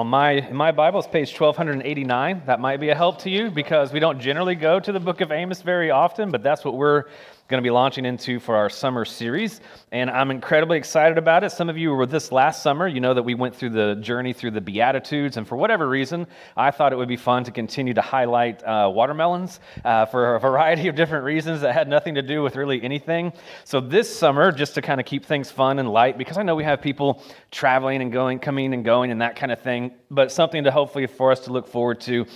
on my in my Bible, it's page 1289. That might be a help to you because we don't generally go to the book of Amos very often, but that's what we're going to be launching into for our summer series. And I'm incredibly excited about it. Some of you were with this last summer. You know that we went through the journey through the Beatitudes. And for whatever reason, I thought it would be fun to continue to highlight uh, watermelons uh, for a variety of different reasons that had nothing to do with really anything. So this summer, just to kind of keep things fun and light, because I know we have people traveling and going, coming and going, and that kind of thing, but something to hopefully for us to look forward to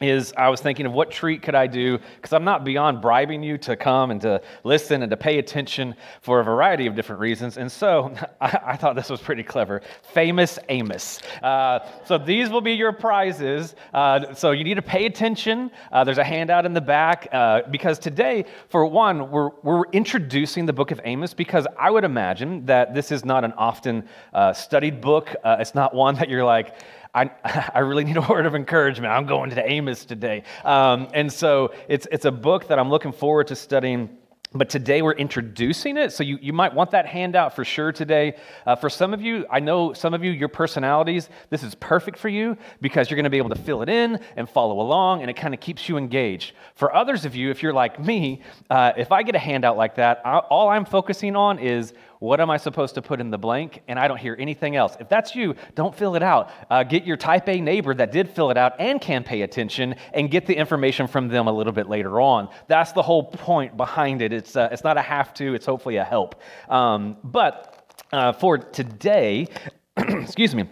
is I was thinking of what treat could I do because I'm not beyond bribing you to come and to listen and to pay attention for a variety of different reasons. And so I, I thought this was pretty clever. Famous Amos. Uh, so these will be your prizes. Uh, so you need to pay attention. Uh, there's a handout in the back uh, because today, for one, we're, we're introducing the book of Amos because I would imagine that this is not an often uh, studied book. Uh, it's not one that you're like, I, I really need a word of encouragement. I'm going to Amos today. Um, and so it's, it's a book that I'm looking forward to studying. But today we're introducing it, so you, you might want that handout for sure today. Uh, for some of you, I know some of you, your personalities, this is perfect for you because you're going to be able to fill it in and follow along, and it kind of keeps you engaged. For others of you, if you're like me, uh, if I get a handout like that, I, all I'm focusing on is what am I supposed to put in the blank? And I don't hear anything else. If that's you, don't fill it out. Uh, get your type A neighbor that did fill it out and can pay attention and get the information from them a little bit later on. That's the whole point behind it. It's, uh, it's not a have to, it's hopefully a help. Um, but uh, for today, excuse me,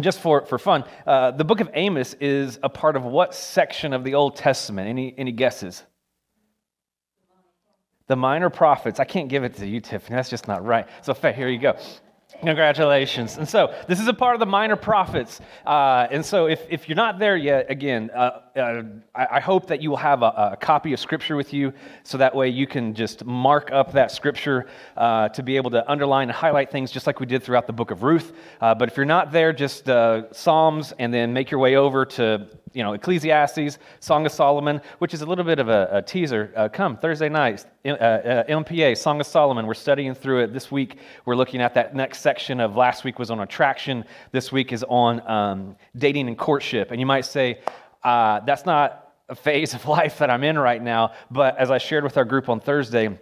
just for, for fun, uh, the book of Amos is a part of what section of the Old Testament? Any, any guesses? The minor prophets. I can't give it to you, Tiffany. That's just not right. So, Faye, here you go. Congratulations. And so, this is a part of the minor prophets. Uh, and so, if, if you're not there yet, again, uh, uh, I, I, hope that you will have a, a, copy of Scripture with you so that way you can just mark up that Scripture uh, to be able to underline and highlight things just like we did throughout the book of Ruth. Uh, but if you're not there, just uh, Psalms and then make your way over to you know, Ecclesiastes, Song of Solomon, which is a little bit of a, a teaser. Uh, come Thursday night, MPA, Song of Solomon. We're studying through it this week. We're looking at that next section of last week was on attraction. This week is on um, dating and courtship. And you might say, uh, that's not a phase of life that I'm in right now. But as I shared with our group on Thursday,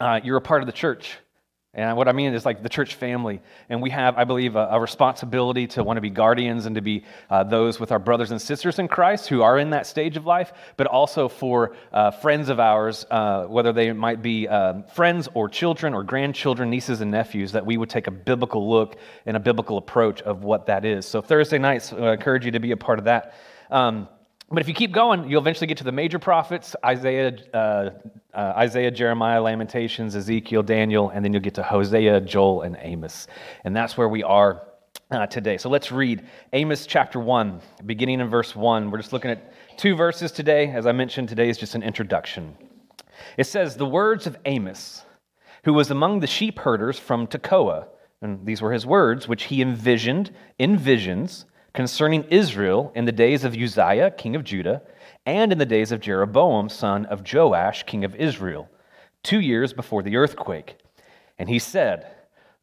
uh, you're a part of the church. And what I mean is like the church family. And we have, I believe, a, a responsibility to want to be guardians and to be uh, those with our brothers and sisters in Christ who are in that stage of life, but also for uh, friends of ours, uh, whether they might be um, friends or children or grandchildren, nieces and nephews, that we would take a biblical look and a biblical approach of what that is. So Thursday nights, I encourage you to be a part of that. Um, but if you keep going, you'll eventually get to the major prophets Isaiah, uh, uh, Isaiah, Jeremiah, Lamentations, Ezekiel, Daniel, and then you'll get to Hosea, Joel, and Amos. And that's where we are uh, today. So let's read Amos chapter 1, beginning in verse 1. We're just looking at two verses today. As I mentioned, today is just an introduction. It says, The words of Amos, who was among the sheep herders from Tekoa, and these were his words, which he envisioned in visions concerning Israel in the days of Uzziah, king of Judah, and in the days of Jeroboam, son of Joash, king of Israel, two years before the earthquake. And he said,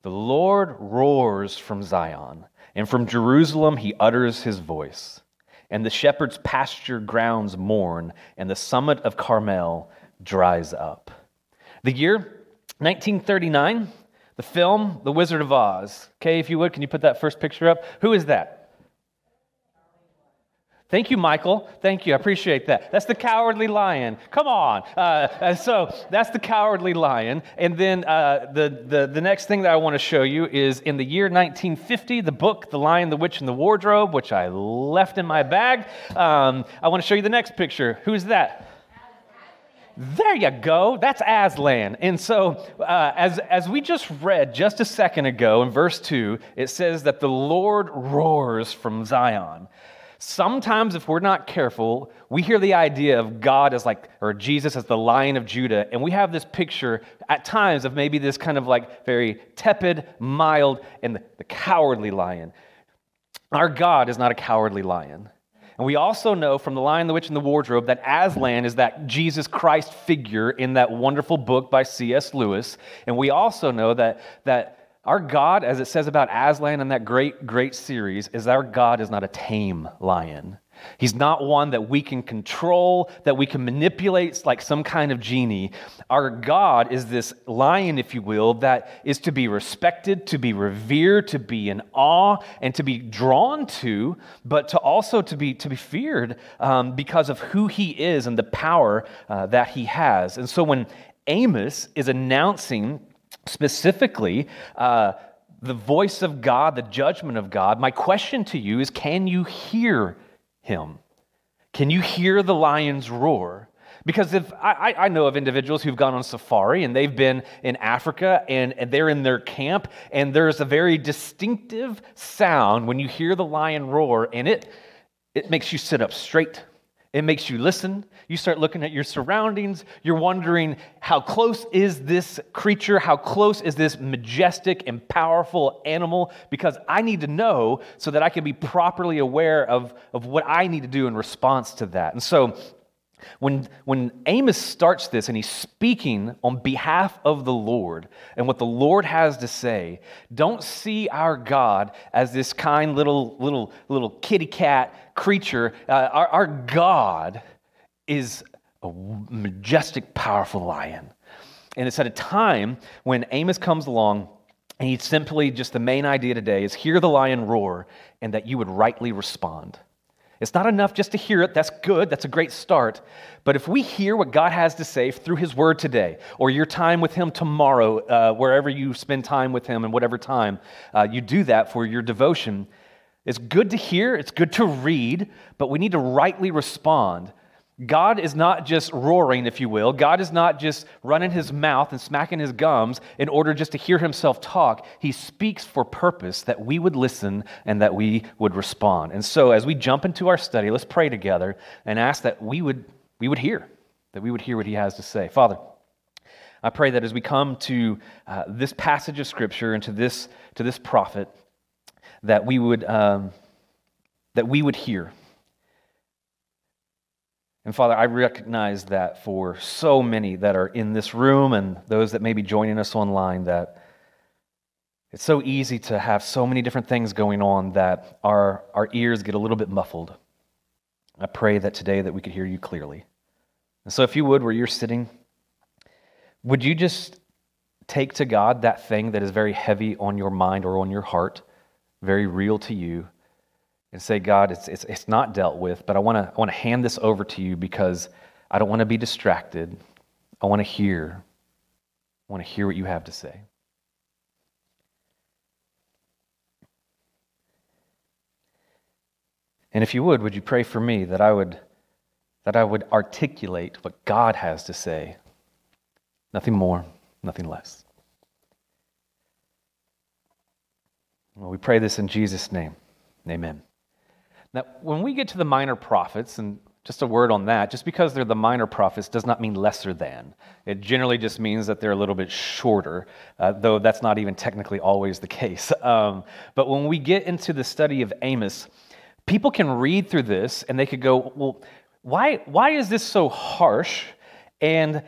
The Lord roars from Zion, and from Jerusalem he utters his voice. And the shepherd's pasture grounds mourn, and the summit of Carmel dries up. The year 1939, the film The Wizard of Oz. Okay, if you would, can you put that first picture up? Who is that? Thank you, Michael. Thank you. I appreciate that. That's the cowardly lion. Come on. Uh, so that's the cowardly lion. And then uh, the, the, the next thing that I want to show you is in the year 1950, the book, The Lion, the Witch, and the Wardrobe, which I left in my bag. Um, I want to show you the next picture. Who's that? There you go. That's Aslan. And so, uh, as, as we just read just a second ago in verse 2, it says that the Lord roars from Zion. Sometimes, if we're not careful, we hear the idea of God as like, or Jesus as the lion of Judah, and we have this picture at times of maybe this kind of like very tepid, mild, and the, cowardly lion. Our God is not a cowardly lion. And we also know from The Lion, the Witch, and the Wardrobe that Aslan is that Jesus Christ figure in that wonderful book by C.S. Lewis. And we also know that, that our God, as it says about Aslan in that great, great series, is our God is not a tame lion. He's not one that we can control, that we can manipulate like some kind of genie. Our God is this lion, if you will, that is to be respected, to be revered, to be in awe, and to be drawn to, but to also to be, to be feared um, because of who he is and the power uh, that he has. And so when Amos is announcing specifically, uh, the voice of God, the judgment of God. My question to you is can you hear him? Can you hear the lion's roar? Because if I, I, know of individuals who've gone on safari and they've been in Africa and, and they're in their camp, and there's a very distinctive sound when you hear the lion roar, and it, it makes you sit up straight. It makes you listen. You start looking at your surroundings. You're wondering, how close is this creature? How close is this majestic and powerful animal? Because I need to know so that I can be properly aware of, of what I need to do in response to that. And so, when, when Amos starts this and he's speaking on behalf of the Lord and what the Lord has to say, don't see our God as this kind little, little, little kitty cat creature. Uh, our, our God is a majestic, powerful lion. And it's at a time when Amos comes along and he simply just the main idea today is hear the lion roar and that you would rightly respond. It's not enough just to hear it. That's good. That's a great start. But if we hear what God has to say through His Word today, or your time with Him tomorrow, uh, wherever you spend time with Him and whatever time uh, you do that for your devotion, it's good to hear, it's good to read, but we need to rightly respond God is not just roaring, if you will. God is not just running his mouth and smacking his gums in order just to hear himself talk. He speaks for purpose that we would listen and that we would respond. And so, as we jump into our study, let's pray together and ask that we would, we would hear, that we would hear what he has to say. Father, I pray that as we come to uh, this passage of Scripture and to this, to this prophet, that we would, um, that we would hear and Father, I recognize that for so many that are in this room and those that may be joining us online, that it's so easy to have so many different things going on that our, our ears get a little bit muffled. I pray that today that we could hear you clearly. And so if you would, where you're sitting, would you just take to God that thing that is very heavy on your mind or on your heart, very real to you, and say, God, it's, it's, it's not dealt with, but I want to I wanna hand this over to you because I don't want to be distracted. I want to hear. I want to hear what you have to say. And if you would, would you pray for me that I would that I would articulate what God has to say? Nothing more, nothing less. Well, we pray this in Jesus' name. Amen. Now, when we get to the minor prophets, and just a word on that, just because they're the minor prophets does not mean lesser than. It generally just means that they're a little bit shorter, uh, though that's not even technically always the case. Um, but when we get into the study of Amos, people can read through this and they could go, well, why, why is this so harsh? And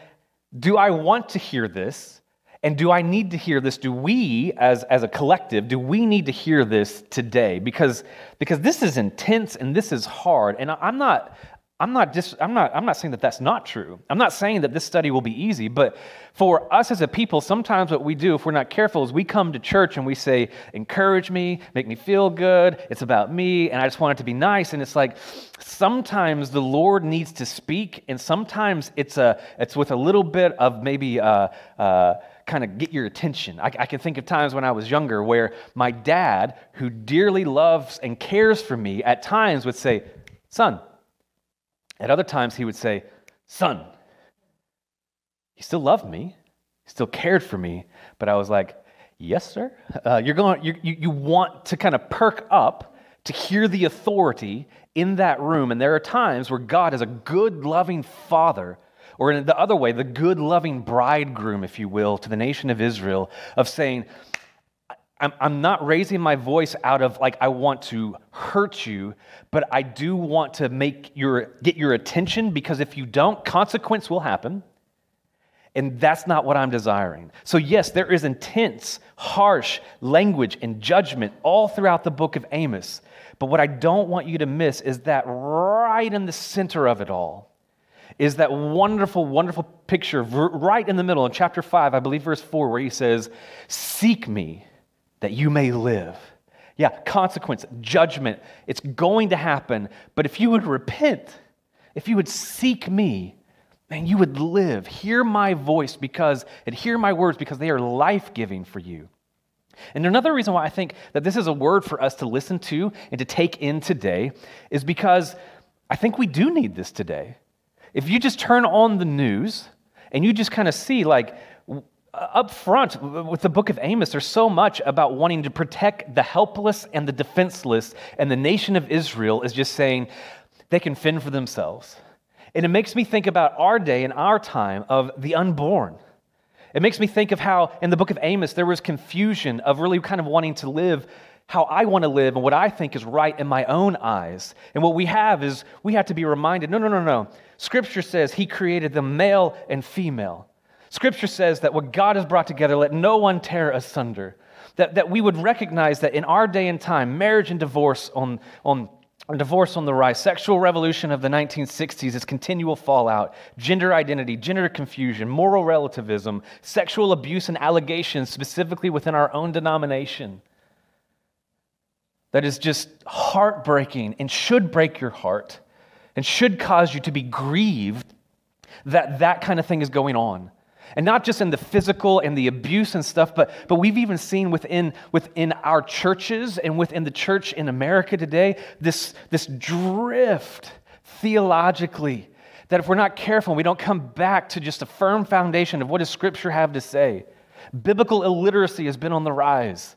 do I want to hear this? And do I need to hear this? Do we, as, as a collective, do we need to hear this today? Because, because this is intense and this is hard. And I'm not, I'm not, dis, I'm, not, I'm not saying that that's not true. I'm not saying that this study will be easy, but for us as a people, sometimes what we do, if we're not careful, is we come to church and we say, encourage me, make me feel good, it's about me, and I just want it to be nice. And it's like sometimes the Lord needs to speak, and sometimes it's, a, it's with a little bit of maybe. Uh, uh, kind of get your attention. I, I, can think of times when I was younger where my dad, who dearly loves and cares for me, at times would say, Son. At other times, he would say, Son. He still loved me, he still cared for me, but I was like, Yes, sir. Uh, you're going, you, you, want to kind of perk up to hear the authority in that room. And there are times where God, as a good, loving father, or in the other way, the good, loving bridegroom, if you will, to the nation of Israel, of saying, I'm, I'm not raising my voice out of like I want to hurt you, but I do want to make your get your attention because if you don't, consequence will happen. And that's not what I'm desiring. So, yes, there is intense, harsh language and judgment all throughout the book of Amos. But what I don't want you to miss is that right in the center of it all is that wonderful, wonderful picture right in the middle in chapter 5, I believe verse 4, where he says, Seek me that you may live. Yeah, consequence, judgment, it's going to happen. But if you would repent, if you would seek me, man, you would live. Hear my voice because, and hear my words because they are life giving for you. And another reason why I think that this is a word for us to listen to and to take in today is because I think we do need this today. If you just turn on the news and you just kind of see, like, uh, up front with the book of Amos, there's so much about wanting to protect the helpless and the defenseless, and the nation of Israel is just saying they can fend for themselves. And it makes me think about our day and our time of the unborn. It makes me think of how in the book of Amos there was confusion of really kind of wanting to live how I want to live and what I think is right in my own eyes. And what we have is we have to be reminded no, no, no, no. Scripture says he created them male and female. Scripture says that what God has brought together, let no one tear asunder. That, that we would recognize that in our day and time, marriage and divorce on, on divorce on the rise, sexual revolution of the 1960s, its continual fallout, gender identity, gender confusion, moral relativism, sexual abuse and allegations, specifically within our own denomination. That is just heartbreaking and should break your heart and should cause you to be grieved that that kind of thing is going on. And not just in the physical and the abuse and stuff, but, but we've even seen within, within our churches and within the church in America today this, this drift theologically that if we're not careful, we don't come back to just a firm foundation of what does Scripture have to say. Biblical illiteracy has been on the rise.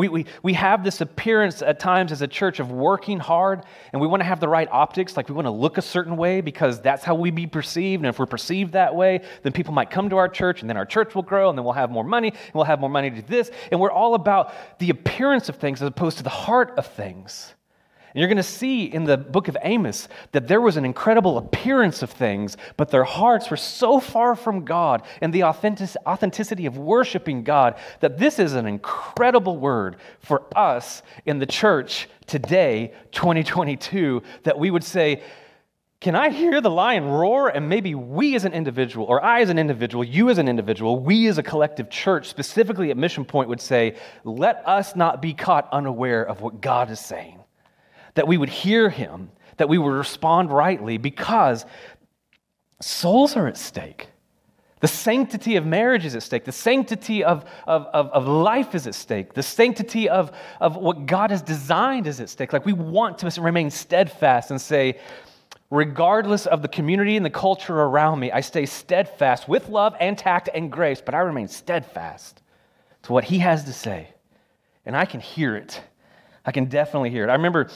We, we, we have this appearance at times as a church of working hard, and we want to have the right optics, like we want to look a certain way because that's how we be perceived. And if we're perceived that way, then people might come to our church, and then our church will grow, and then we'll have more money, and we'll have more money to do this. And we're all about the appearance of things as opposed to the heart of things. And you're going to see in the book of Amos that there was an incredible appearance of things, but their hearts were so far from God and the authentic- authenticity of worshiping God that this is an incredible word for us in the church today, 2022, that we would say, can I hear the lion roar? And maybe we as an individual, or I as an individual, you as an individual, we as a collective church, specifically at Mission Point, would say, let us not be caught unaware of what God is saying that we would hear him, that we would respond rightly because souls are at stake. The sanctity of marriage is at stake. The sanctity of, of, of, of, life is at stake. The sanctity of, of what God has designed is at stake. Like we want to remain steadfast and say, regardless of the community and the culture around me, I stay steadfast with love and tact and grace, but I remain steadfast to what He has to say. And I can hear it. I can definitely hear it. I remember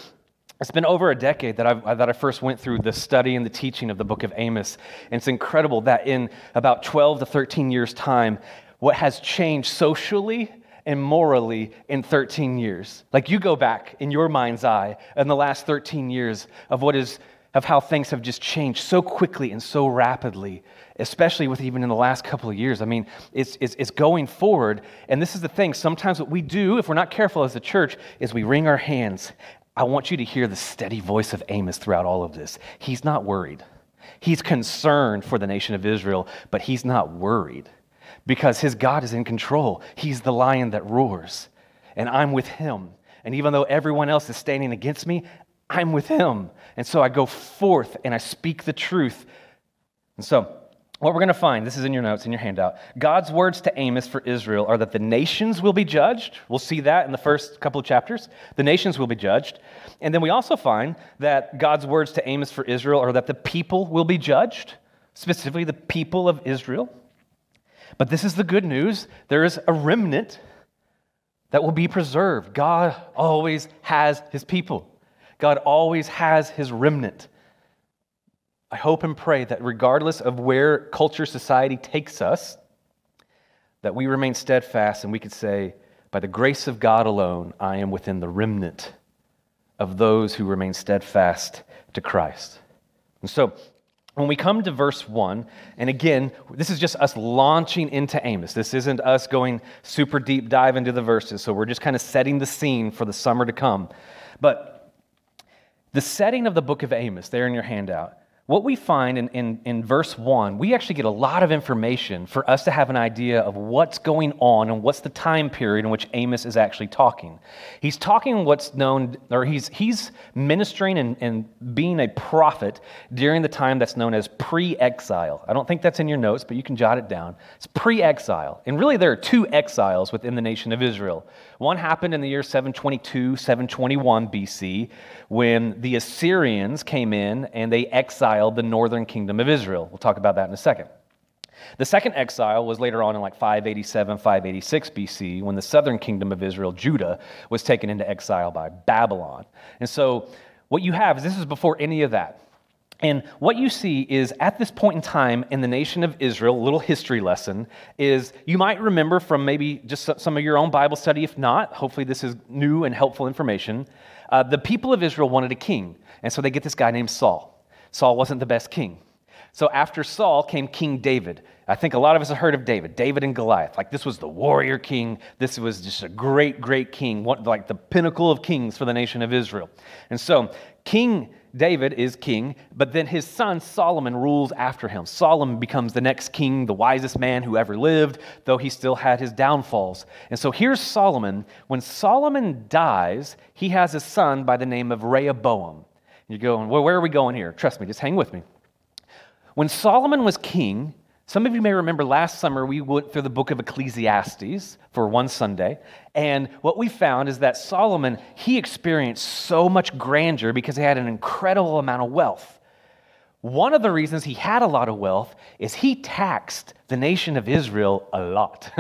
it's been over a decade that, i that I first went through the study and the teaching of the book of Amos. And it's incredible that in about 12 to 13 years' time, what has changed socially and morally in 13 years. Like you go back in your mind's eye in the last 13 years of what is of how things have just changed so quickly and so rapidly, especially with even in the last couple of years. I mean, it's, it's, it's going forward. And this is the thing sometimes what we do, if we're not careful as a church, is we wring our hands I want you to hear the steady voice of Amos throughout all of this. He's not worried. He's concerned for the nation of Israel, but he's not worried because his God is in control. He's the lion that roars, and I'm with him. And even though everyone else is standing against me, I'm with him. And so I go forth and I speak the truth. And so, what we're going to find, this is in your notes, in your handout. God's words to Amos for Israel are that the nations will be judged. We'll see that in the first couple of chapters. The nations will be judged. And then we also find that God's words to Amos for Israel are that the people will be judged, specifically the people of Israel. But this is the good news there is a remnant that will be preserved. God always has his people, God always has his remnant. I hope and pray that regardless of where culture, society takes us, that we remain steadfast and we could say, by the grace of God alone, I am within the remnant of those who remain steadfast to Christ. And so, when we come to verse 1, and again, this is just us launching into Amos. This isn't us going super deep dive into the verses, so we're just kind of setting the scene for the summer to come. But the setting of the book of Amos, there in your handout, what we find in, in, in, verse 1, we actually get a lot of information for us to have an idea of what's going on and what's the time period in which Amos is actually talking. He's talking what's known, or he's, he's ministering and, and being a prophet during the time that's known as pre exile. I don't think that's in your notes, but you can jot it down. It's pre exile. And really, there are two exiles within the nation of Israel. One happened in the year 722, 721 BC, when the Assyrians came in and they exiled the northern kingdom of Israel. We'll talk about that in a second. The second exile was later on in like 587, 586 BC, when the southern kingdom of Israel, Judah, was taken into exile by Babylon. And so, what you have is this is before any of that. And what you see is at this point in time in the nation of Israel, a little history lesson is you might remember from maybe just some of your own Bible study. If not, hopefully this is new and helpful information. Uh, the people of Israel wanted a king. And so they get this guy named Saul. Saul wasn't the best king. So after Saul came King David. I think a lot of us have heard of David, David and Goliath. Like this was the warrior king. This was just a great, great king, like the pinnacle of kings for the nation of Israel. And so King David is king, but then his son Solomon rules after him. Solomon becomes the next king, the wisest man who ever lived, though he still had his downfalls. And so here's Solomon. When Solomon dies, he has a son by the name of Rehoboam. You're going, well, where are we going here? Trust me, just hang with me. When Solomon was king, some of you may remember last summer we went through the book of Ecclesiastes for one Sunday. And what we found is that Solomon, he experienced so much grandeur because he had an incredible amount of wealth. One of the reasons he had a lot of wealth is he taxed the nation of Israel a lot.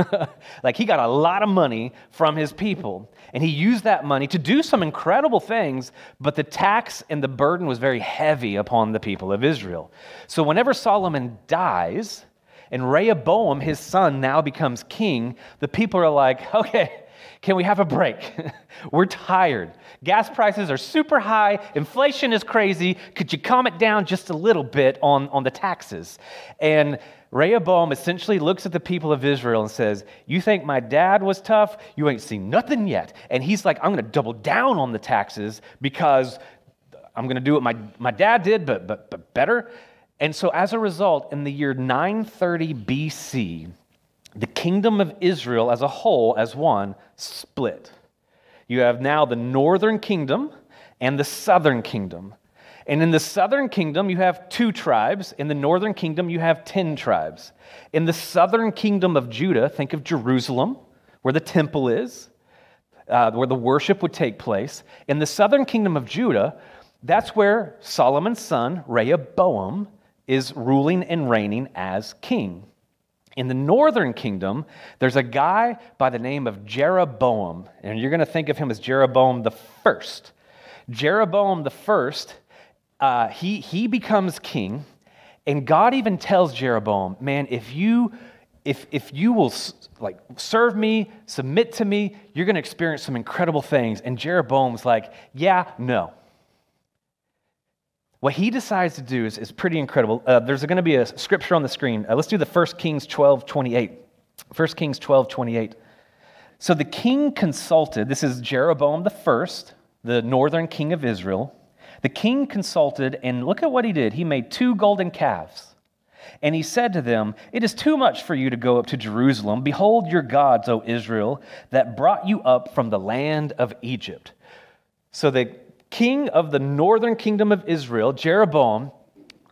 like he got a lot of money from his people, and he used that money to do some incredible things, but the tax and the burden was very heavy upon the people of Israel. So whenever Solomon dies, and Rehoboam, his son, now becomes king, the people are like, okay, can we have a break? We're tired. Gas prices are super high. Inflation is crazy. Could you calm it down just a little bit on, on the taxes? And Rehoboam essentially looks at the people of Israel and says, You think my dad was tough? You ain't seen nothing yet. And he's like, I'm going to double down on the taxes because I'm going to do what my, my dad did, but, but, but better. And so, as a result, in the year 930 BC, the kingdom of Israel as a whole, as one, split. You have now the northern kingdom and the southern kingdom. And in the southern kingdom, you have two tribes. In the northern kingdom, you have 10 tribes. In the southern kingdom of Judah, think of Jerusalem, where the temple is, uh, where the worship would take place. In the southern kingdom of Judah, that's where Solomon's son, Rehoboam, is ruling and reigning as king. In the northern kingdom, there's a guy by the name of Jeroboam, and you're going to think of him as Jeroboam the first. Jeroboam the first, uh, he, he becomes king, and God even tells Jeroboam, man, if you if, if you will like serve me, submit to me, you're going to experience some incredible things. And Jeroboam's like, yeah, no. What he decides to do is, is pretty incredible. Uh, there's going to be a scripture on the screen. Uh, let's do the 1 Kings 12 28. 1 Kings 12 28. So the king consulted, this is Jeroboam the first, the northern king of Israel. The king consulted, and look at what he did. He made two golden calves. And he said to them, It is too much for you to go up to Jerusalem. Behold your gods, O Israel, that brought you up from the land of Egypt. So the king of the northern kingdom of Israel, Jeroboam,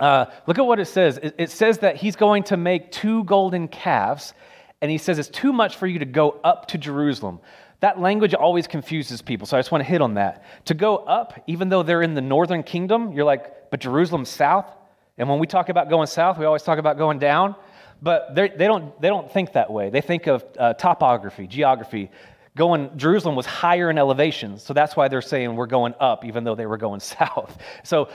uh, look at what it says. It, it says that he's going to make two golden calves, and he says it's too much for you to go up to Jerusalem. That language always confuses people, so I just want to hit on that. To go up, even though they're in the northern kingdom, you're like, but Jerusalem's south? And when we talk about going south, we always talk about going down. But they don't, they don't think that way. They think of uh, topography, geography going jerusalem was higher in elevation so that's why they're saying we're going up even though they were going south so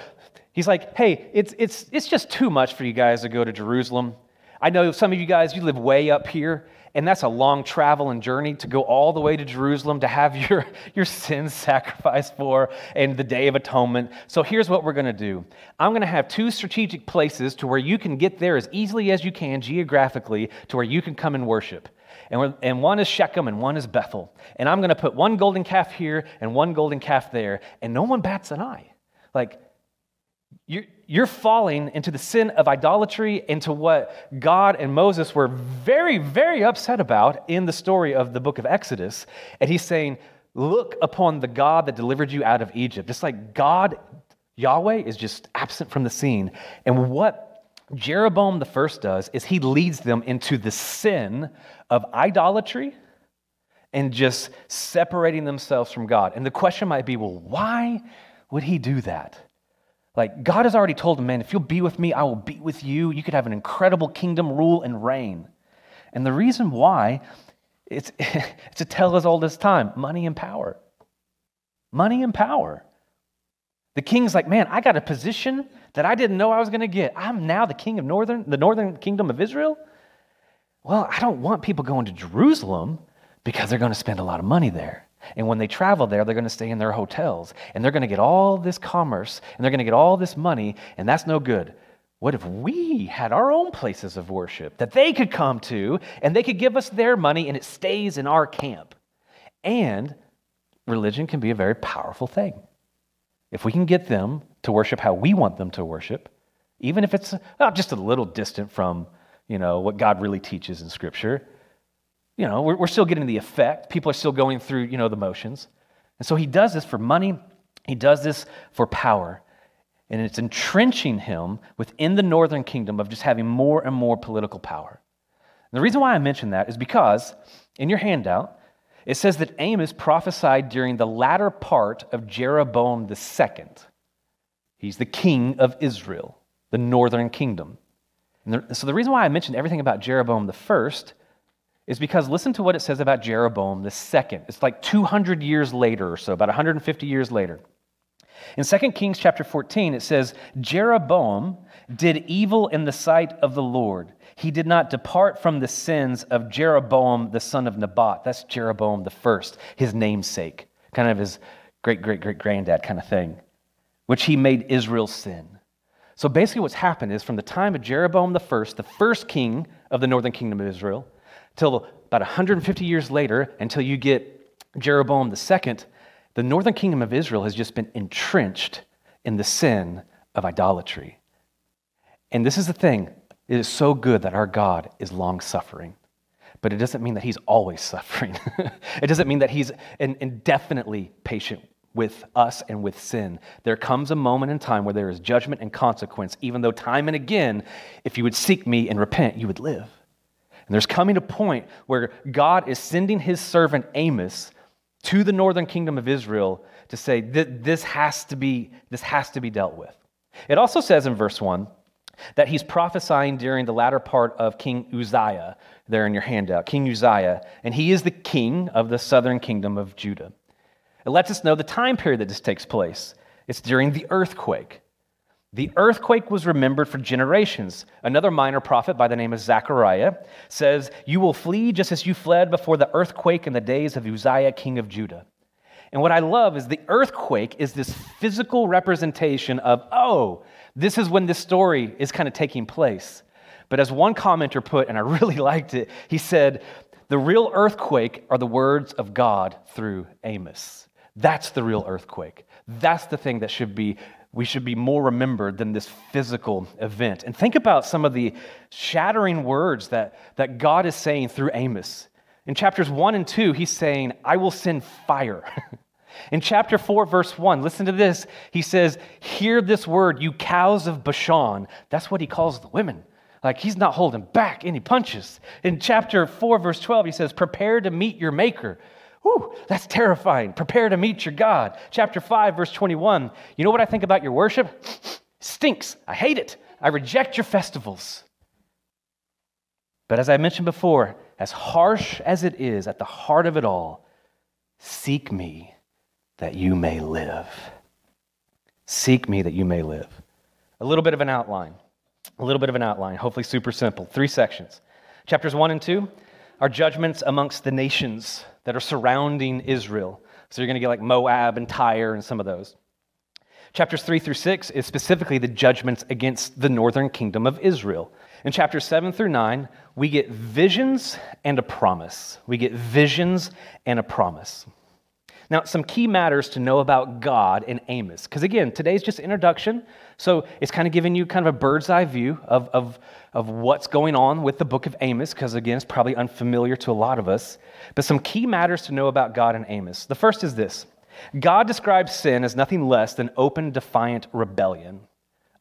he's like hey it's, it's, it's just too much for you guys to go to jerusalem i know some of you guys you live way up here And that's a long travel and journey to go all the way to Jerusalem to have your, your sins sacrificed for and the Day of Atonement. So here's what we're going to do I'm going to have two strategic places to where you can get there as easily as you can geographically to where you can come and worship. And, and one is Shechem and one is Bethel. And I'm going to put one golden calf here and one golden calf there, and no one bats an eye. Like, you're, you're falling into the sin of idolatry, into what God and Moses were very, very upset about in the story of the book of Exodus. And he's saying, Look upon the God that delivered you out of Egypt. Just like God, Yahweh, is just absent from the scene. And what Jeroboam the first does is he leads them into the sin of idolatry and just separating themselves from God. And the question might be well, why would he do that? Like, God has already told him, man, if you'll be with me, I will be with you. You could have an incredible kingdom rule and reign. And the reason why, it's, it's a tell us all this time money and power. Money and power. The king's like, man, I got a position that I didn't know I was going to get. I'm now the king of northern, the northern kingdom of Israel. Well, I don't want people going to Jerusalem because they're going to spend a lot of money there. And when they travel there, they're going to stay in their hotels and they're going to get all this commerce and they're going to get all this money, and that's no good. What if we had our own places of worship that they could come to and they could give us their money and it stays in our camp? And religion can be a very powerful thing. If we can get them to worship how we want them to worship, even if it's well, just a little distant from you know what God really teaches in Scripture, you know, we're, we're still getting the effect. People are still going through, you know, the motions. And so he does this for money, he does this for power. And it's entrenching him within the northern kingdom of just having more and more political power. And the reason why I mention that is because in your handout, it says that Amos prophesied during the latter part of Jeroboam II. He's the king of Israel, the northern kingdom. And the, so the reason why I mentioned everything about Jeroboam first is because listen to what it says about Jeroboam second. It's like 200 years later or so, about 150 years later. In 2 Kings chapter 14, it says, Jeroboam did evil in the sight of the Lord. He did not depart from the sins of Jeroboam the son of Nebat. That's Jeroboam the first, his namesake, kind of his great great great granddad kind of thing, which he made Israel sin. So basically, what's happened is from the time of Jeroboam the first, the first king of the northern kingdom of Israel, till about 150 years later, until you get Jeroboam the second, the northern kingdom of Israel has just been entrenched in the sin of idolatry. And this is the thing it is so good that our God is long suffering. But it doesn't mean that he's always suffering. it doesn't mean that he's indefinitely patient with us and with sin. There comes a moment in time where there is judgment and consequence, even though time and again, if you would seek me and repent, you would live. And there's coming a point where God is sending his servant Amos to the northern kingdom of Israel to say this has to be, this has to be dealt with. It also says in verse 1 that he's prophesying during the latter part of King Uzziah, there in your handout, King Uzziah, and he is the king of the southern kingdom of Judah. It lets us know the time period that this takes place. It's during the earthquake. The earthquake was remembered for generations. Another minor prophet by the name of Zechariah says, You will flee just as you fled before the earthquake in the days of Uzziah, king of Judah. And what I love is the earthquake is this physical representation of, oh, this is when this story is kind of taking place. But as one commenter put, and I really liked it, he said, The real earthquake are the words of God through Amos. That's the real earthquake. That's the thing that should be we should be more remembered than this physical event. And think about some of the shattering words that, that God is saying through Amos. In chapters 1 and 2, he's saying, I will send fire. In chapter 4, verse 1, listen to this. He says, Hear this word, you cows of Bashan. That's what he calls the women. Like he's not holding back any punches. In chapter 4, verse 12, he says, Prepare to meet your maker. Whew, that's terrifying. Prepare to meet your God. Chapter 5, verse 21. You know what I think about your worship? Stinks. I hate it. I reject your festivals. But as I mentioned before, as harsh as it is, at the heart of it all, seek me that you may live. Seek me that you may live. A little bit of an outline. A little bit of an outline, hopefully super simple. Three sections. Chapters 1 and 2 are judgments amongst the nations that are surrounding Israel. So you're going to get like Moab and Tyre and some of those. Chapters 3 through 6 is specifically the judgments against the northern kingdom of Israel. In chapters 7 through 9, we get visions and a promise. We get visions and a promise. Now, some key matters to know about God in Amos, because again, today's just introduction, so it's kind of giving you kind of a bird's eye view of, of, of what's going on with the book of Amos, because again, it's probably unfamiliar to a lot of us. But some key matters to know about God in Amos. The first is this God describes sin as nothing less than open, defiant rebellion.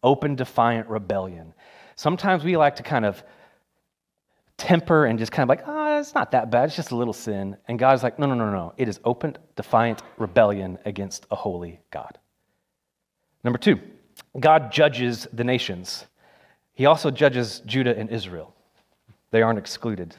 Open, defiant rebellion. Sometimes we like to kind of temper and just kind of like, ah, it's not that bad. It's just a little sin. And God's like, no, no, no, no. It is open, defiant rebellion against a holy God. Number two, God judges the nations. He also judges Judah and Israel. They aren't excluded.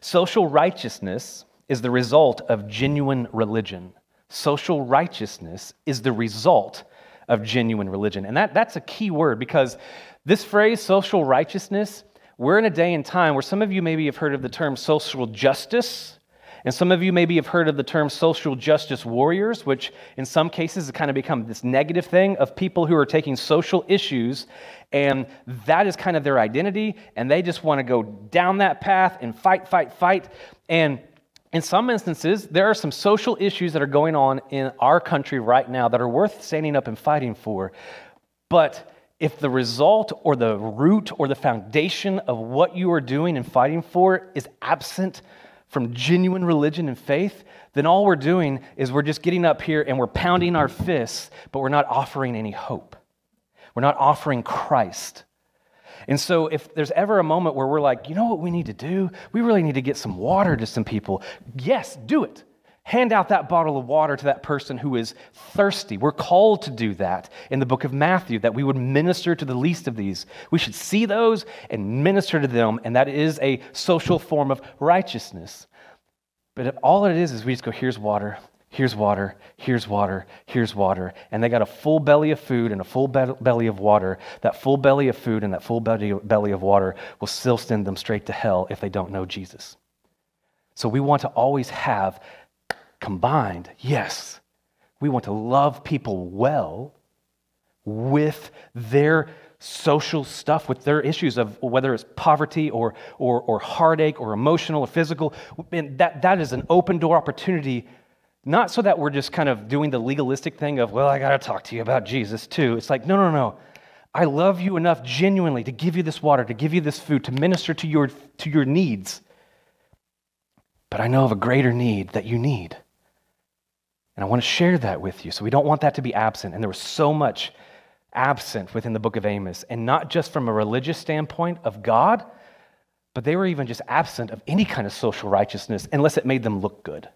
Social righteousness is the result of genuine religion. Social righteousness is the result of genuine religion. And that, that's a key word because this phrase, social righteousness, we're in a day and time where some of you maybe have heard of the term social justice, and some of you maybe have heard of the term social justice warriors, which in some cases has kind of become this negative thing of people who are taking social issues and that is kind of their identity, and they just want to go down that path and fight, fight, fight. And in some instances, there are some social issues that are going on in our country right now that are worth standing up and fighting for. But if the result or the root or the foundation of what you are doing and fighting for is absent from genuine religion and faith, then all we're doing is we're just getting up here and we're pounding our fists, but we're not offering any hope. We're not offering Christ. And so, if there's ever a moment where we're like, you know what we need to do? We really need to get some water to some people. Yes, do it. Hand out that bottle of water to that person who is thirsty. We're called to do that in the book of Matthew, that we would minister to the least of these. We should see those and minister to them, and that is a social form of righteousness. But all it is is we just go, here's water, here's water, here's water, here's water, and they got a full belly of food and a full be- belly of water, that full belly of food and that full belly, belly of water will still send them straight to hell if they don't know Jesus. So we want to always have combined, yes, we want to love people well with their social stuff, with their issues of whether it's poverty or, or, or heartache or emotional or physical. And that, that is an open door opportunity, not so that we're just kind of doing the legalistic thing of, well, I got to talk to you about Jesus too. It's like, no, no, no. I love you enough genuinely to give you this water, to give you this food, to minister to your, to your needs. But I know of a greater need that you need. And I want to share that with you. So we don't want that to be absent. And there was so much absent within the book of Amos, and not just from a religious standpoint of God, but they were even just absent of any kind of social righteousness unless it made them look good.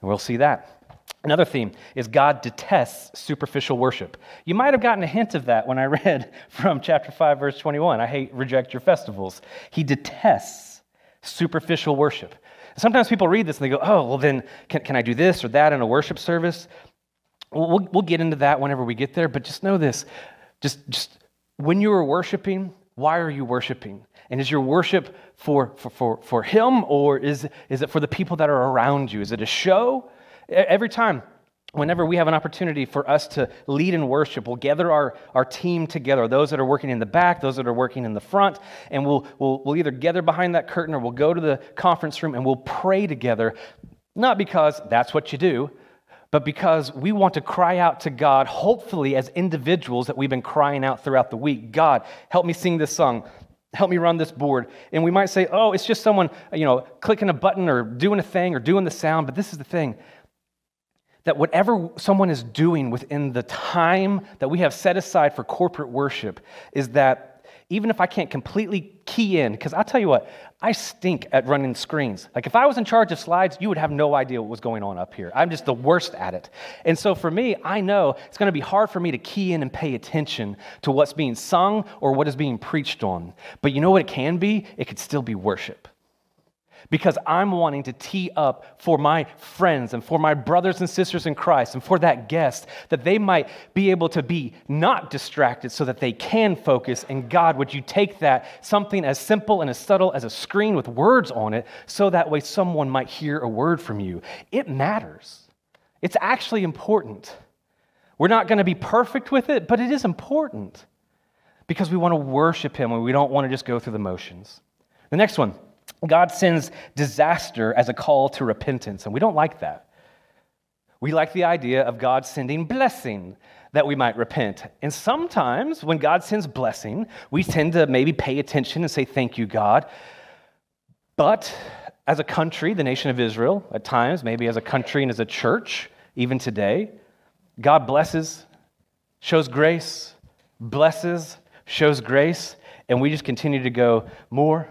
And we'll see that. Another theme is God detests superficial worship. You might have gotten a hint of that when I read from chapter 5, verse 21. I hate, reject your festivals. He detests superficial worship. Sometimes people read this and they go, oh, well, then can, can I do this or that in a worship service? We'll, we'll get into that whenever we get there, but just know this. Just, just when you are worshiping, why are you worshiping? And is your worship for, for, for, for Him or is, is it for the people that are around you? Is it a show? Every time whenever we have an opportunity for us to lead in worship, we'll gather our, our team together, those that are working in the back, those that are working in the front, and we'll, we'll, we'll either gather behind that curtain or we'll go to the conference room and we'll pray together, not because that's what you do, but because we want to cry out to God, hopefully as individuals that we've been crying out throughout the week God, help me sing this song. Help me run this board. And we might say, oh, it's just someone, you know, clicking a button or doing a thing or doing the sound. But this is the thing that whatever someone is doing within the time that we have set aside for corporate worship is that even if I can't completely key in, because I'll tell you what, I stink at running screens. Like if I was in charge of slides, you would have no idea what was going on up here. I'm just the worst at it. And so for me, I know it's going to be hard for me to key in and pay attention to what's being sung or what is being preached on. But you know what it can be? It could still be worship. Because I'm wanting to tee up for my friends and for my brothers and sisters in Christ and for that guest that they might be able to be not distracted so that they can focus. And God, would you take that, something as simple and as subtle as a screen with words on it, so that way someone might hear a word from you? It matters. It's actually important. We're not going to be perfect with it, but it is important because we want to worship Him and we don't want to just go through the motions. The next one God sends disaster as a call to repentance, and we don't like that. We like the idea of God sending blessing that we might repent. And sometimes when God sends blessing, we tend to maybe pay attention and say, Thank you, God. But as a country, the nation of Israel, at times, maybe as a country and as a church, even today, God blesses, shows grace, blesses, shows grace, and we just continue to go more,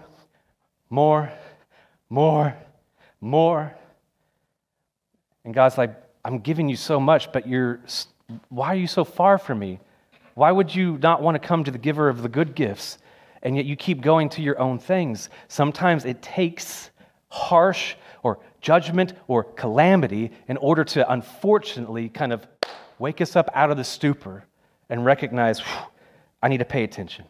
more, more, more. And God's like, I'm giving you so much, but you're, why are you so far from me? Why would you not want to come to the giver of the good gifts? And yet you keep going to your own things. Sometimes it takes harsh or judgment or calamity in order to unfortunately kind of wake us up out of the stupor and recognize, I need to pay attention.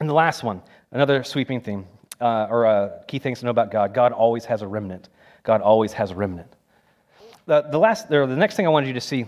And the last one, another sweeping theme uh, or uh, key things to know about God God always has a remnant. God always has a remnant. The, the, last, the next thing I wanted you to see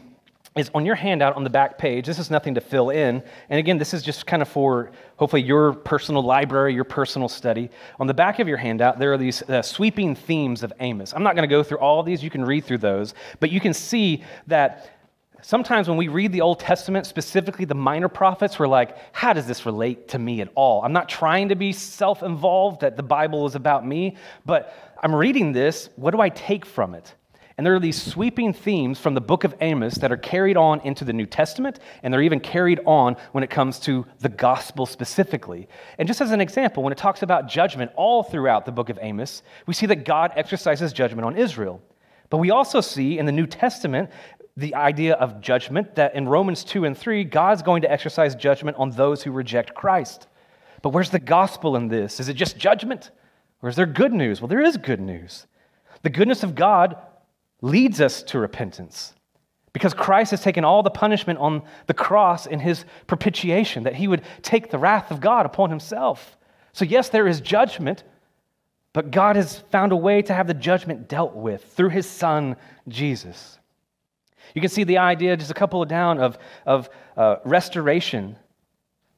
is on your handout on the back page. This is nothing to fill in. And again, this is just kind of for hopefully your personal library, your personal study. On the back of your handout, there are these uh, sweeping themes of Amos. I'm not going to go through all of these, you can read through those. But you can see that sometimes when we read the Old Testament, specifically the minor prophets, we're like, how does this relate to me at all? I'm not trying to be self involved, that the Bible is about me, but I'm reading this. What do I take from it? And there are these sweeping themes from the book of Amos that are carried on into the New Testament, and they're even carried on when it comes to the gospel specifically. And just as an example, when it talks about judgment all throughout the book of Amos, we see that God exercises judgment on Israel. But we also see in the New Testament the idea of judgment that in Romans 2 and 3, God's going to exercise judgment on those who reject Christ. But where's the gospel in this? Is it just judgment? Or is there good news? Well, there is good news. The goodness of God leads us to repentance because Christ has taken all the punishment on the cross in his propitiation, that he would take the wrath of God upon himself. So, yes, there is judgment, but God has found a way to have the judgment dealt with through his son, Jesus. You can see the idea just a couple of down of, of uh, restoration.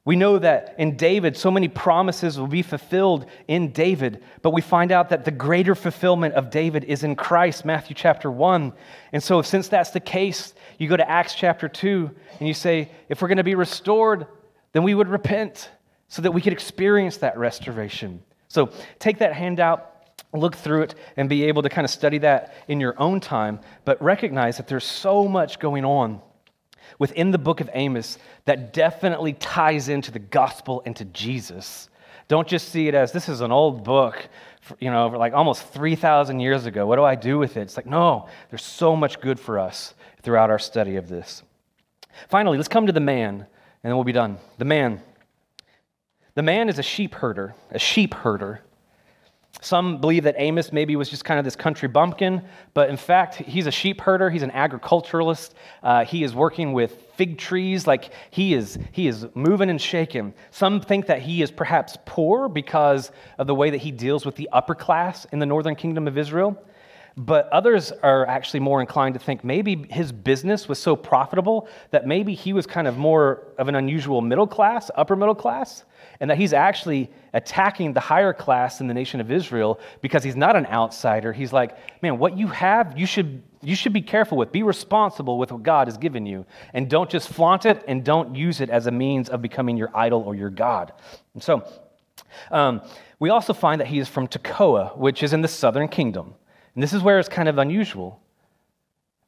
We know that in David, so many promises will be fulfilled in David, but we find out that the greater fulfillment of David is in Christ, Matthew chapter 1. And so, since that's the case, you go to Acts chapter 2 and you say, if we're going to be restored, then we would repent so that we could experience that restoration. So, take that handout look through it and be able to kind of study that in your own time, but recognize that there's so much going on within the book of Amos that definitely ties into the gospel and to Jesus. Don't just see it as this is an old book, you know, like almost 3,000 years ago. What do I do with it? It's like, no, there's so much good for us throughout our study of this. Finally, let's come to the man, and then we'll be done. The man. The man is a sheep herder, a sheep herder. Some believe that Amos maybe was just kind of this country bumpkin, but in fact, he's a sheep herder. He's an agriculturalist. Uh, he is working with fig trees. Like he is, he is moving and shaking. Some think that he is perhaps poor because of the way that he deals with the upper class in the northern kingdom of Israel. But others are actually more inclined to think maybe his business was so profitable that maybe he was kind of more of an unusual middle class, upper middle class, and that he's actually attacking the higher class in the nation of Israel because he's not an outsider. He's like, man, what you have, you should, you should be careful with. Be responsible with what God has given you. And don't just flaunt it and don't use it as a means of becoming your idol or your God. And so, um, we also find that he is from Tekoa, which is in the southern kingdom. And this is where it's kind of unusual.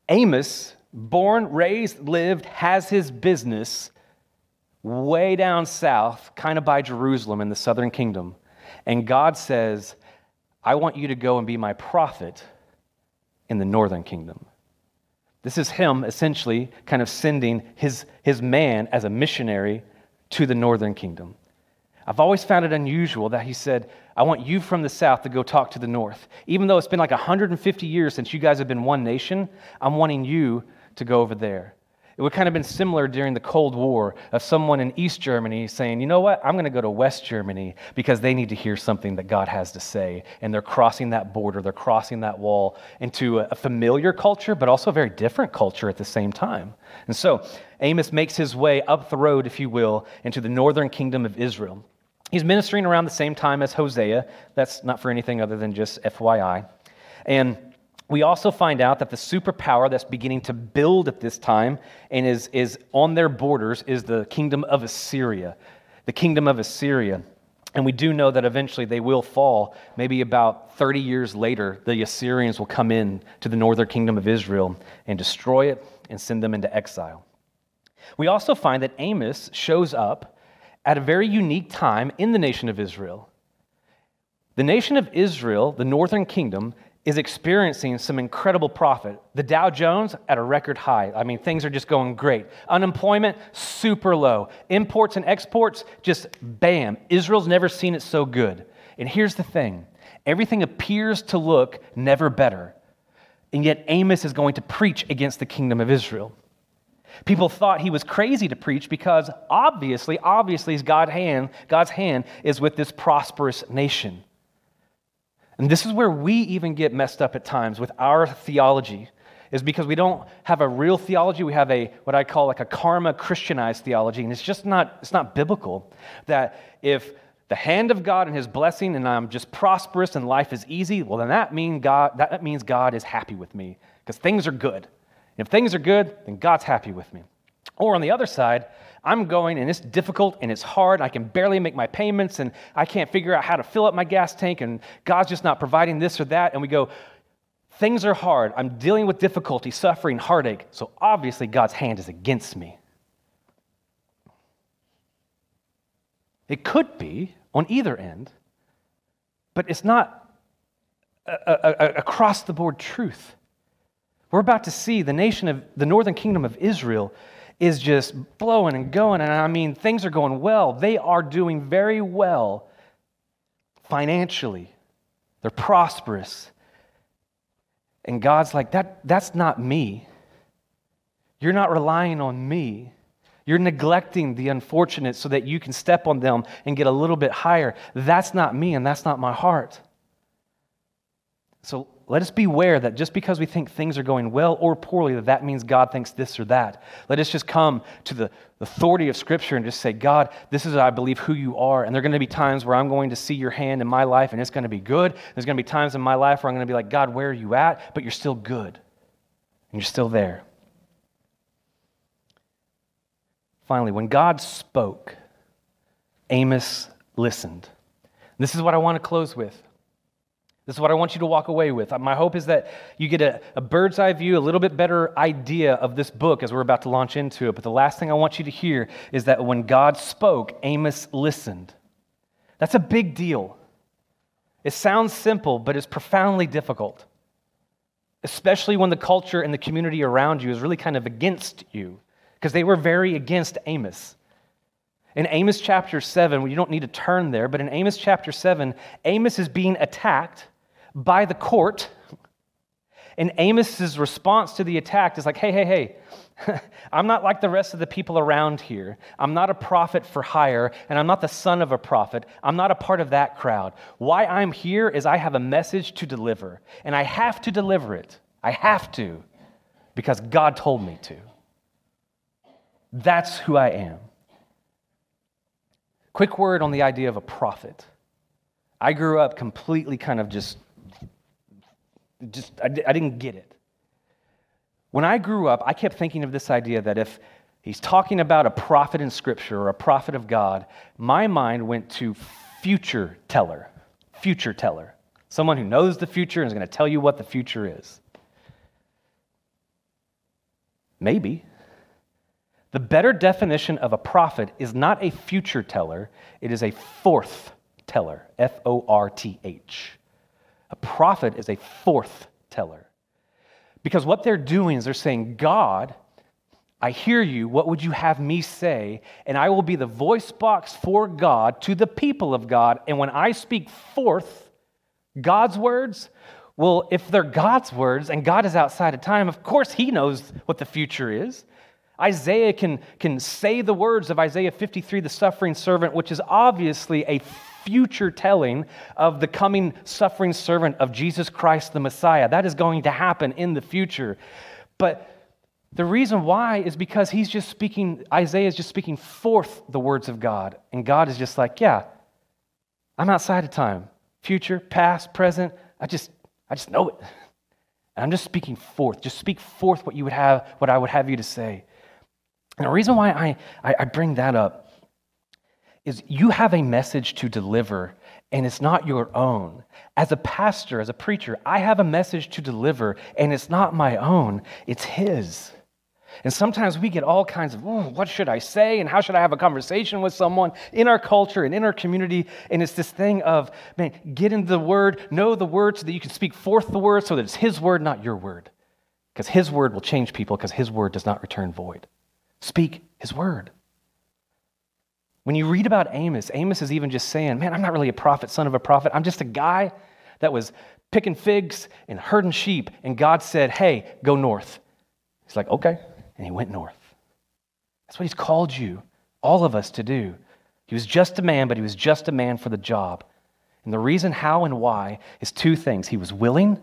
Amos, born, raised, lived, has his business way down south, kind of by Jerusalem in the southern kingdom. And God says, I want you to go and be my prophet in the northern kingdom. This is him essentially kind of sending his, his man as a missionary to the northern kingdom. I've always found it unusual that he said, I want you from the south to go talk to the north. Even though it's been like 150 years since you guys have been one nation, I'm wanting you to go over there. It would kind of been similar during the Cold War of someone in East Germany saying, you know what, I'm going to go to West Germany because they need to hear something that God has to say. And they're crossing that border, they're crossing that wall into a familiar culture, but also a very different culture at the same time. And so Amos makes his way up the road, if you will, into the northern kingdom of Israel. He's ministering around the same time as Hosea. That's not for anything other than just FYI. And we also find out that the superpower that's beginning to build at this time and is, is on their borders is the kingdom of Assyria. The kingdom of Assyria. And we do know that eventually they will fall. Maybe about 30 years later, the Assyrians will come in to the northern kingdom of Israel and destroy it and send them into exile. We also find that Amos shows up at a very unique time in the nation of Israel. The nation of Israel, the northern kingdom, is experiencing some incredible profit. The Dow Jones at a record high. I mean, things are just going great. Unemployment, super low. Imports and exports, just bam. Israel's never seen it so good. And here's the thing everything appears to look never better. And yet, Amos is going to preach against the kingdom of Israel. People thought he was crazy to preach because obviously, obviously, God's hand, God's hand is with this prosperous nation. And this is where we even get messed up at times with our theology, is because we don't have a real theology. We have a what I call like a karma Christianized theology, and it's just not it's not biblical. That if the hand of God and His blessing, and I'm just prosperous and life is easy, well then that mean God that means God is happy with me because things are good. And if things are good, then God's happy with me. Or on the other side, I'm going and it's difficult and it's hard. I can barely make my payments and I can't figure out how to fill up my gas tank and God's just not providing this or that. And we go, things are hard. I'm dealing with difficulty, suffering, heartache. So obviously God's hand is against me. It could be on either end, but it's not a, across the board truth. We're about to see the nation of the northern kingdom of Israel is just blowing and going. And I mean, things are going well. They are doing very well financially, they're prosperous. And God's like, that, that's not me. You're not relying on me. You're neglecting the unfortunate so that you can step on them and get a little bit higher. That's not me, and that's not my heart. So let us beware that just because we think things are going well or poorly, that that means God thinks this or that. Let us just come to the authority of Scripture and just say, God, this is, I believe, who you are. And there are going to be times where I'm going to see your hand in my life and it's going to be good. There's going to be times in my life where I'm going to be like, God, where are you at? But you're still good. And you're still there. Finally, when God spoke, Amos listened. This is what I want to close with. This is what I want you to walk away with. My hope is that you get a, a, bird's eye view, a little bit better idea of this book as we're about to launch into it. But the last thing I want you to hear is that when God spoke, Amos listened. That's a big deal. It sounds simple, but it's profoundly difficult, especially when the culture and the community around you is really kind of against you, because they were very against Amos. In Amos chapter 7, well, you don't need to turn there, but in Amos chapter 7, Amos is being attacked by the court. And Amos's response to the attack is like, hey, hey, hey, I'm not like the rest of the people around here. I'm not a prophet for hire, and I'm not the son of a prophet. I'm not a part of that crowd. Why I'm here is I have a message to deliver, and I have to deliver it. I have to, because God told me to. That's who I am. Quick word on the idea of a prophet. I grew up completely kind of just just I, I didn't get it. When I grew up, I kept thinking of this idea that if he's talking about a prophet in Scripture or a prophet of God, my mind went to future teller, future teller, someone who knows the future and is going to tell you what the future is. Maybe. The better definition of a prophet is not a future teller, it is a forth teller, F O R T H. A prophet is a forth teller. Because what they're doing is they're saying, God, I hear you. What would you have me say? And I will be the voice box for God to the people of God. And when I speak forth God's words, well, if they're God's words and God is outside of time, of course He knows what the future is. Isaiah can, can say the words of Isaiah 53, the suffering servant, which is obviously a future telling of the coming suffering servant of Jesus Christ the Messiah. That is going to happen in the future. But the reason why is because he's just speaking, Isaiah is just speaking forth the words of God. And God is just like, yeah, I'm outside of time. Future, past, present, I just, I just know it. And I'm just speaking forth. Just speak forth what you would have, what I would have you to say. And the reason why I, I, I bring that up is you have a message to deliver and it's not your own. As a pastor, as a preacher, I have a message to deliver and it's not my own, it's his. And sometimes we get all kinds of, oh, what should I say? And how should I have a conversation with someone in our culture and in our community? And it's this thing of, man, get into the word, know the word so that you can speak forth the word so that it's his word, not your word. Because his word will change people because his word does not return void. Speak his word. When you read about Amos, Amos is even just saying, man, I'm not really a prophet, son of a prophet. I'm just a guy that was picking figs and herding sheep. And God said, hey, go north. He's like, okay and he went north. That's what he's called you, all of us, to do. He was just a man, but he was just a man for the job. And the reason how and why is two things he was willing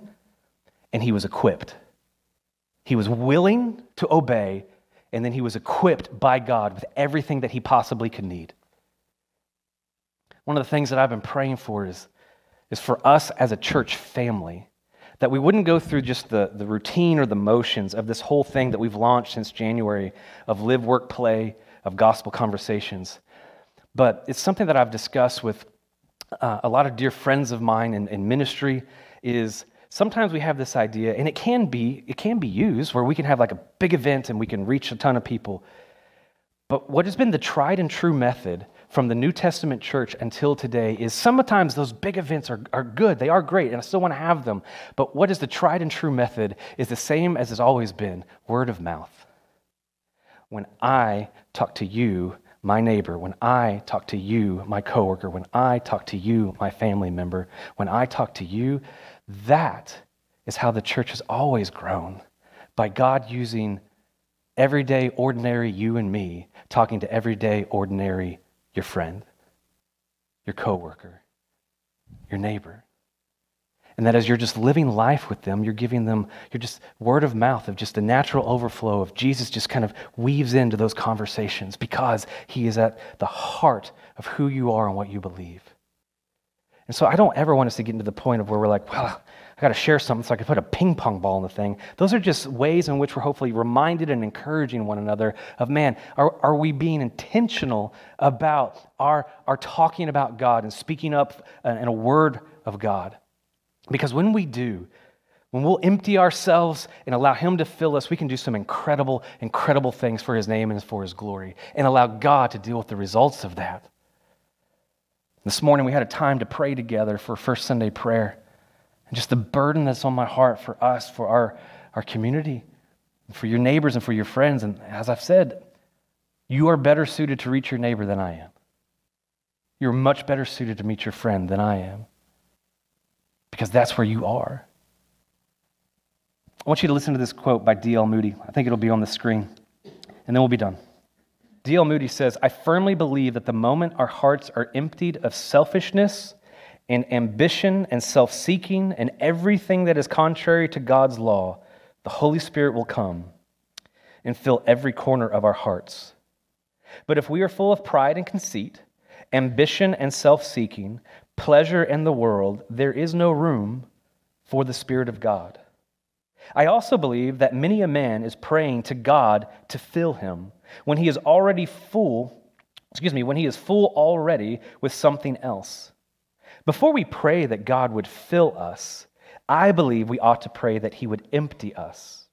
and he was equipped. He was willing to obey, and then he was equipped by God with everything that he possibly could need. One of the things that I've been praying for is, is for us as a church family that we wouldn't go through just the, the routine or the motions of this whole thing that we've launched since January of live, work, play, of gospel conversations. But it's something that I've discussed with uh, a lot of dear friends of mine in, in ministry is sometimes we have this idea, and it can be, it can be used where we can have like a big event and we can reach a ton of people. But what has been the tried and true method from the New Testament church until today is sometimes those big events are, are good, they are great, and I still want to have them. But what is the tried and true method is the same as it's always been word of mouth. When I talk to you, my neighbor, when I talk to you, my coworker, when I talk to you, my family member, when I talk to you, that is how the church has always grown by God using everyday, ordinary you and me talking to everyday, ordinary your friend, your coworker, your neighbor. And that as you're just living life with them, you're giving them, you're just word of mouth of just the natural overflow of Jesus just kind of weaves into those conversations because he is at the heart of who you are and what you believe. And so I don't ever want us to get into the point of where we're like, well, I got to share something so I can put a ping pong ball in the thing. Those are just ways in which we're hopefully reminded and encouraging one another of man, are, are we being intentional about our, our talking about God and speaking up uh, in a word of God? Because when we do, when we'll empty ourselves and allow Him to fill us, we can do some incredible, incredible things for His name and for His glory and allow God to deal with the results of that. This morning we had a time to pray together for First Sunday prayer and just the burden that's on my heart for us, for our, our community, for your neighbors and for your friends. And as I've said, you are better suited to reach your neighbor than I am. You're much better suited to meet your friend than I am because that's where you are. I want you to listen to this quote by D.L. Moody. I think it'll be on the screen, and then we'll be done. D.L. Moody says, I firmly believe that the moment our hearts are emptied of selfishness and ambition and self seeking and everything that is contrary to God's law, the Holy Spirit will come and fill every corner of our hearts. But if we are full of pride and conceit, ambition and self seeking, pleasure and the world, there is no room for the Spirit of God. I also believe that many a man is praying to God to fill him when he is already full, excuse me, when he is full already with something else. Before we pray that God would fill us, I believe we ought to pray that He would empty us.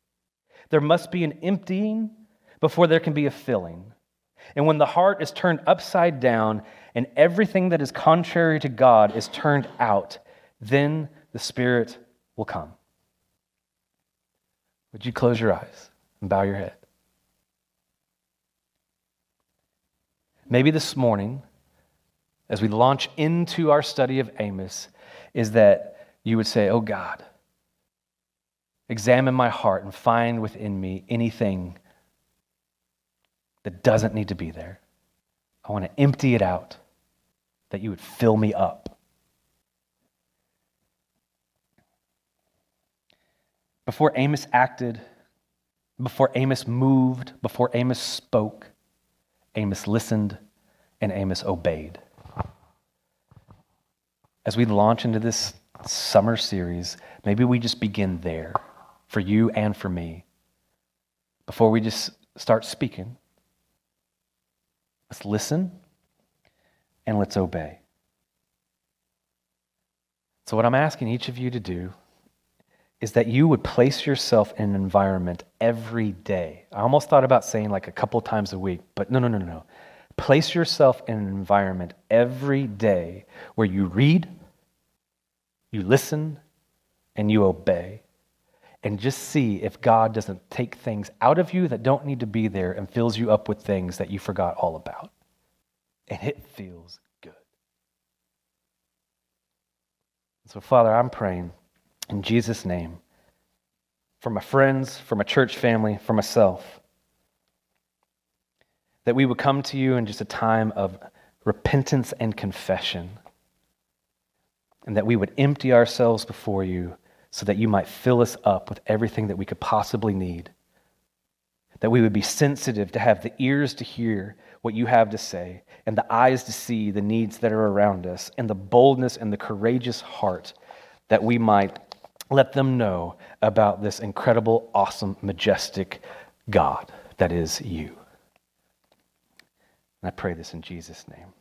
There must be an emptying before there can be a filling. And when the heart is turned upside down and everything that is contrary to God is turned out, then the Spirit will come. Would you close your eyes and bow your head? Maybe this morning, as we launch into our study of Amos, is that you would say, Oh God, examine my heart and find within me anything that doesn't need to be there. I want to empty it out, that you would fill me up. Before Amos acted, before Amos moved, before Amos spoke, Amos listened and Amos obeyed. As we launch into this summer series, maybe we just begin there for you and for me. Before we just start speaking, let's listen and let's obey. So, what I'm asking each of you to do is that you would place yourself in an environment every day. I almost thought about saying like a couple times a week, but no, no, no, no. No. Place yourself in an environment every day where you read, you listen, and you obey. And just see if God doesn't take things out of you that don't need to be there and fills you up with things that you forgot all about. And it feels good. So, Father, I'm praying in Jesus' name, for my friends, for my church family, for myself, that we would come to you in just a time of repentance and confession, and that we would empty ourselves before you so that you might fill us up with everything that we could possibly need. That we would be sensitive to have the ears to hear what you have to say, and the eyes to see the needs that are around us, and the boldness and the courageous heart that we might let them know about this incredible, awesome, majestic God that is you. And I pray this in Jesus' name.